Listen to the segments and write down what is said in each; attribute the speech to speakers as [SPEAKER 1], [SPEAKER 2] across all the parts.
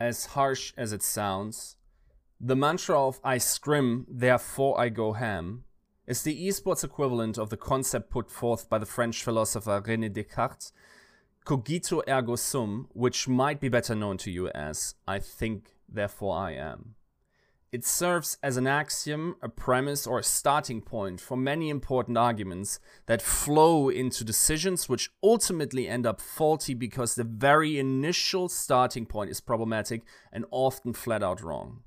[SPEAKER 1] as harsh as it sounds, the mantra of I scrim, therefore I go ham is the esports equivalent of the concept put forth by the French philosopher René Descartes, cogito ergo sum, which might be better known to you as I think, therefore I am. It serves as an axiom, a premise, or a starting point for many important arguments that flow into decisions which ultimately end up faulty because the very initial starting point is problematic and often flat out wrong.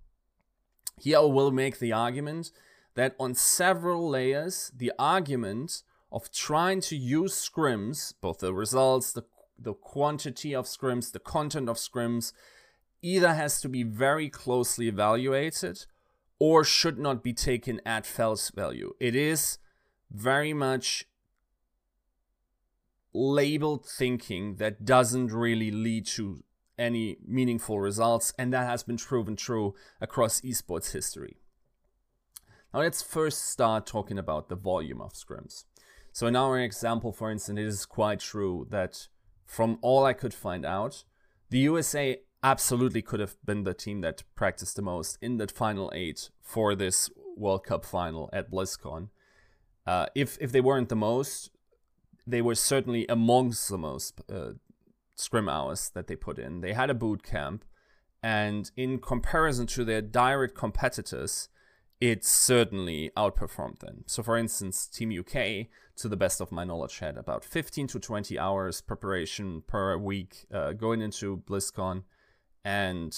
[SPEAKER 1] Here I will make the argument that on several layers, the argument of trying to use scrims, both the results, the, the quantity of scrims, the content of scrims, either has to be very closely evaluated or should not be taken at face value. It is very much labeled thinking that doesn't really lead to any meaningful results, and that has been proven true across esports history. Now let's first start talking about the volume of scrims. So in our example, for instance, it is quite true that from all I could find out, the USA absolutely could have been the team that practiced the most in that final eight for this World Cup final at BlizzCon. Uh, if if they weren't the most, they were certainly amongst the most uh, scrim hours that they put in. They had a boot camp, and in comparison to their direct competitors, it certainly outperformed them. So, for instance, Team UK, to the best of my knowledge, had about 15 to 20 hours preparation per week uh, going into BlizzCon. And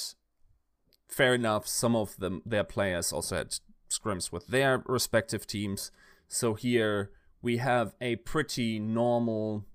[SPEAKER 1] fair enough, some of them, their players also had scrims with their respective teams. So, here we have a pretty normal,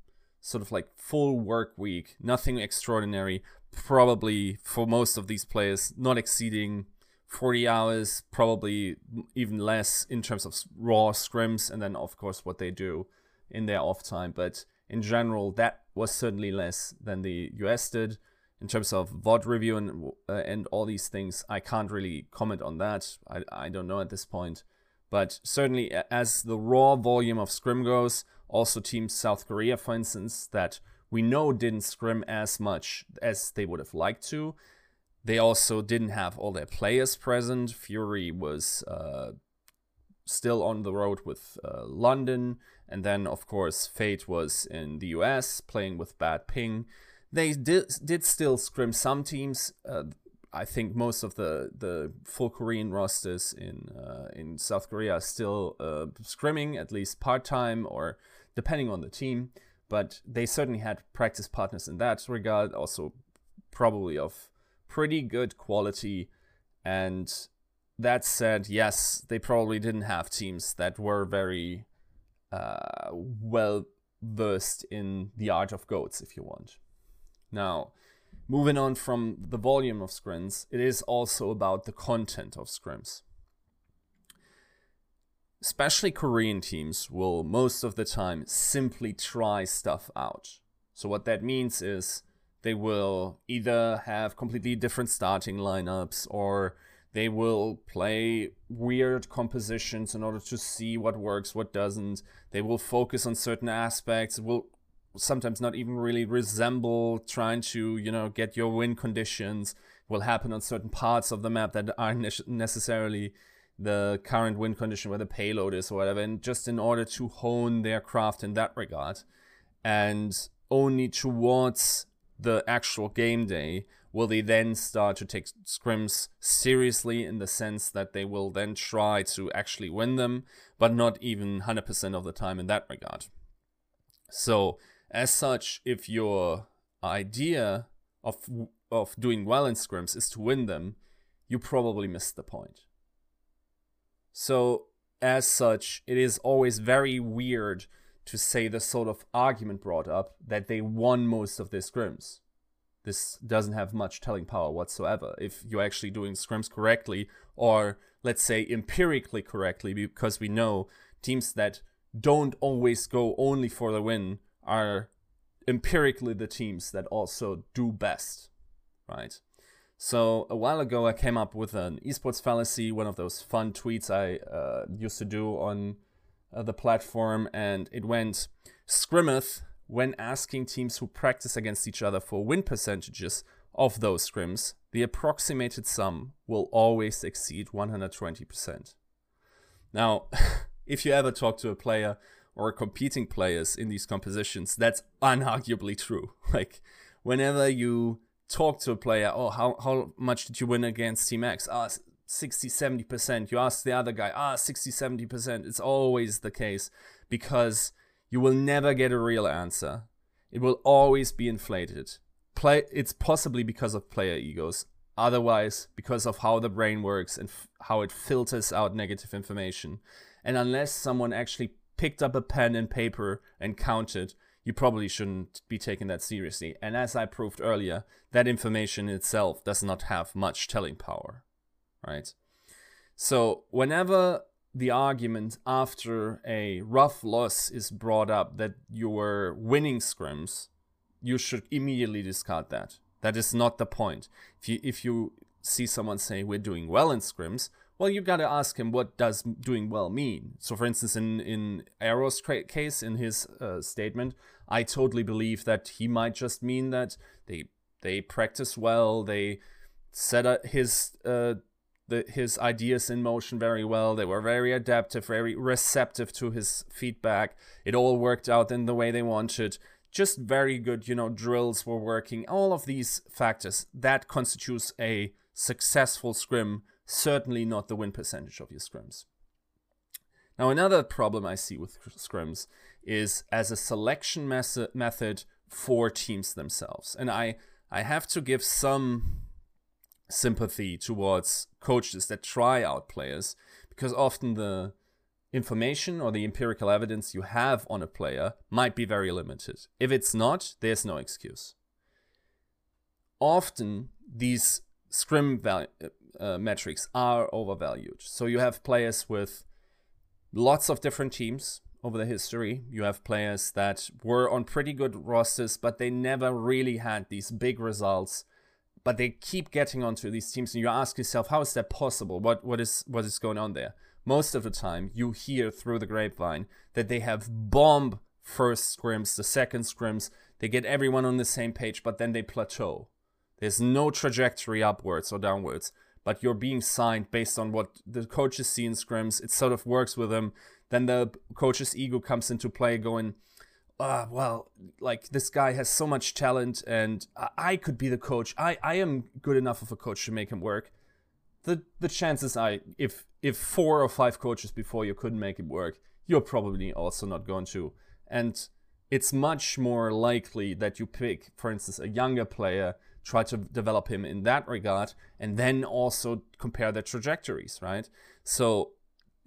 [SPEAKER 1] sort of like full work week, nothing extraordinary. Probably for most of these players, not exceeding 40 hours, probably even less in terms of raw scrims, and then of course what they do in their off time. But in general, that was certainly less than the US did. In terms of VOD review and uh, and all these things, I can't really comment on that. I, I don't know at this point. But certainly, as the raw volume of scrim goes, also Team South Korea, for instance, that we know didn't scrim as much as they would have liked to, they also didn't have all their players present. Fury was uh, still on the road with uh, London, and then of course Fate was in the US playing with bad ping. They did did still scrim some teams. Uh, I think most of the, the full Korean rosters in uh, in South Korea are still uh, scrimming at least part time or depending on the team. But they certainly had practice partners in that regard. Also, probably of pretty good quality. And that said, yes, they probably didn't have teams that were very uh, well versed in the art of goats, if you want. Now, moving on from the volume of scrims, it is also about the content of scrims. Especially Korean teams will most of the time simply try stuff out. So, what that means is they will either have completely different starting lineups or they will play weird compositions in order to see what works, what doesn't. They will focus on certain aspects, will sometimes not even really resemble trying to, you know, get your win conditions. Will happen on certain parts of the map that aren't necessarily the current win condition where the payload is or whatever, and just in order to hone their craft in that regard. And only towards the actual game day, will they then start to take scrims seriously in the sense that they will then try to actually win them, but not even 100% of the time in that regard. So, as such, if your idea of of doing well in scrims is to win them, you probably missed the point. So, as such, it is always very weird to say the sort of argument brought up that they won most of their scrims. This doesn't have much telling power whatsoever. If you're actually doing scrims correctly, or let's say empirically correctly, because we know teams that don't always go only for the win are empirically the teams that also do best, right? So a while ago, I came up with an esports fallacy, one of those fun tweets I uh, used to do on uh, the platform, and it went Scrimmeth when asking teams who practice against each other for win percentages of those scrims, the approximated sum will always exceed 120%. Now, if you ever talk to a player or competing players in these compositions, that's unarguably true. Like, whenever you talk to a player, oh, how, how much did you win against Team X? Ah, 60, 70%. You ask the other guy, ah, 60, 70%. It's always the case because you will never get a real answer. It will always be inflated. Play, it's possibly because of player egos. Otherwise, because of how the brain works and how it filters out negative information. And unless someone actually picked up a pen and paper and counted, you probably shouldn't be taking that seriously. And as I proved earlier, that information itself does not have much telling power, right? So whenever the argument after a rough loss is brought up that you were winning scrims, you should immediately discard that. That is not the point. If you if you see someone say we're doing well in scrims, well, you've got to ask him what does doing well mean. So, for instance, in in Arrow's case, in his uh, statement, I totally believe that he might just mean that they they practice well, they set his uh, the, his ideas in motion very well. They were very adaptive, very receptive to his feedback. It all worked out in the way they wanted just very good, you know, drills were working. All of these factors that constitutes a successful scrim, certainly not the win percentage of your scrims. Now, another problem I see with scrims is as a selection method for teams themselves. And I, I have to give some sympathy towards coaches that try out players because often the information or the empirical evidence you have on a player might be very limited. If it's not, there's no excuse. Often these scrim value, uh, metrics are overvalued. So you have players with lots of different teams over the history. You have players that were on pretty good rosters, but they never really had these big results. But they keep getting onto these teams, and you ask yourself, how is that possible? What what is what is going on there? most of the time you hear through the grapevine that they have bomb first scrims, the second scrims, they get everyone on the same page, but then they plateau. There's no trajectory upwards or downwards, but you're being signed based on what the coaches see in scrims. It sort of works with them. Then the coach's ego comes into play, going, uh, well, like this guy has so much talent, and I, I could be the coach. I, I am good enough of a coach to make him work the the chances are if if four or five coaches before you couldn't make it work, you're probably also not going to. And it's much more likely that you pick, for instance, a younger player, try to develop him in that regard, and then also compare their trajectories, right? So,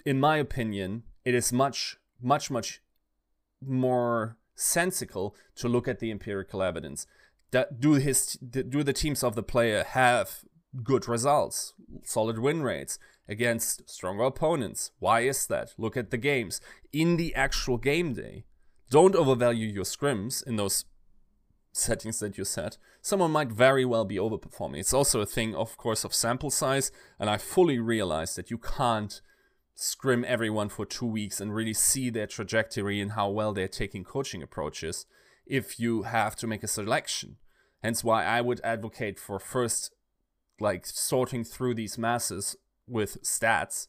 [SPEAKER 1] in my opinion, it is much, much, much more sensical to look at the empirical evidence. Do his do the teams of the player have good results, solid win rates against stronger opponents. Why is that? Look at the games. In the actual game day, don't overvalue your scrims in those settings that you set. Someone might very well be overperforming. It's also a thing, of course, of sample size, and I fully realize that you can't scrim everyone for two weeks and really see their trajectory and how well they're taking coaching approaches if you have to make a selection. Hence why I would advocate for first like sorting through these masses with stats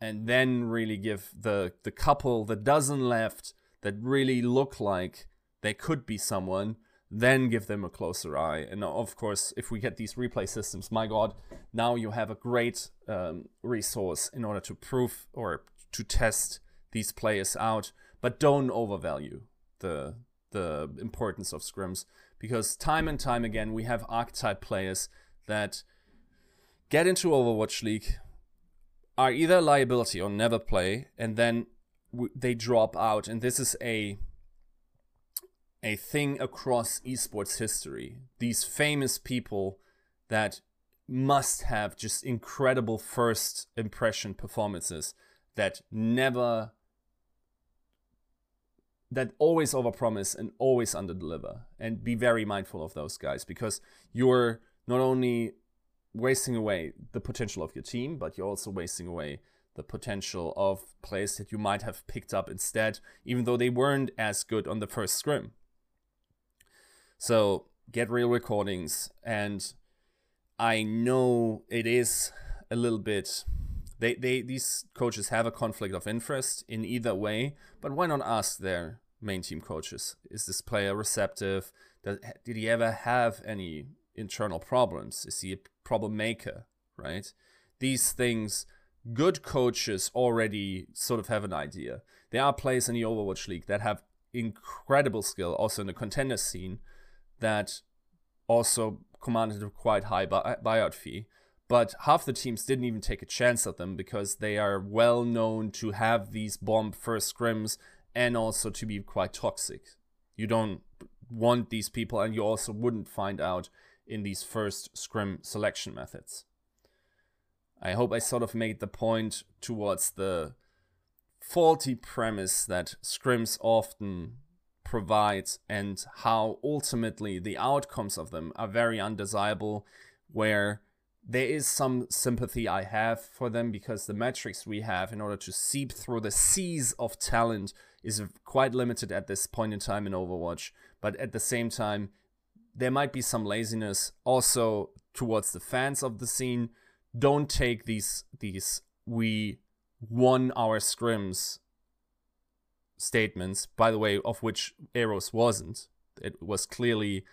[SPEAKER 1] and then really give the the couple the dozen left that really look like they could be someone then give them a closer eye and of course if we get these replay systems my god now you have a great um, resource in order to prove or to test these players out but don't overvalue the the importance of scrims because time and time again we have archetype players that get into Overwatch League, are either liability or never play, and then they drop out. And this is a a thing across esports history. These famous people that must have just incredible first impression performances that never that always overpromise and always underdeliver and be very mindful of those guys because you're not only wasting away the potential of your team, but you're also wasting away the potential of players that you might have picked up instead, even though they weren't as good on the first scrim. So get real recordings and I know it is a little bit they, they these coaches have a conflict of interest in either way, but why not ask their main team coaches? Is this player receptive? Did he ever have any internal problems? Is he a problem maker? Right? These things, good coaches already sort of have an idea. There are players in the Overwatch League that have incredible skill, also in the contender scene, that also commanded a quite high buyout fee. But half the teams didn't even take a chance at them because they are well known to have these bomb first scrims and also to be quite toxic. You don't want these people, and you also wouldn't find out in these first scrim selection methods. I hope I sort of made the point towards the faulty premise that scrims often provide and how ultimately the outcomes of them are very undesirable where there is some sympathy I have for them because the metrics we have in order to seep through the seas of talent is quite limited at this point in time in Overwatch. But at the same time, there might be some laziness also towards the fans of the scene. Don't take these these we won our scrims statements, by the way, of which Arrow's wasn't. It was clearly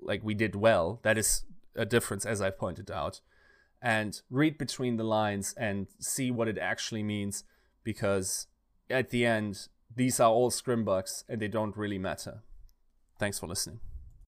[SPEAKER 1] like we did well. That is a difference, as I pointed out, and read between the lines and see what it actually means because at the end, these are all scrimbugs and they don't really matter. Thanks for listening.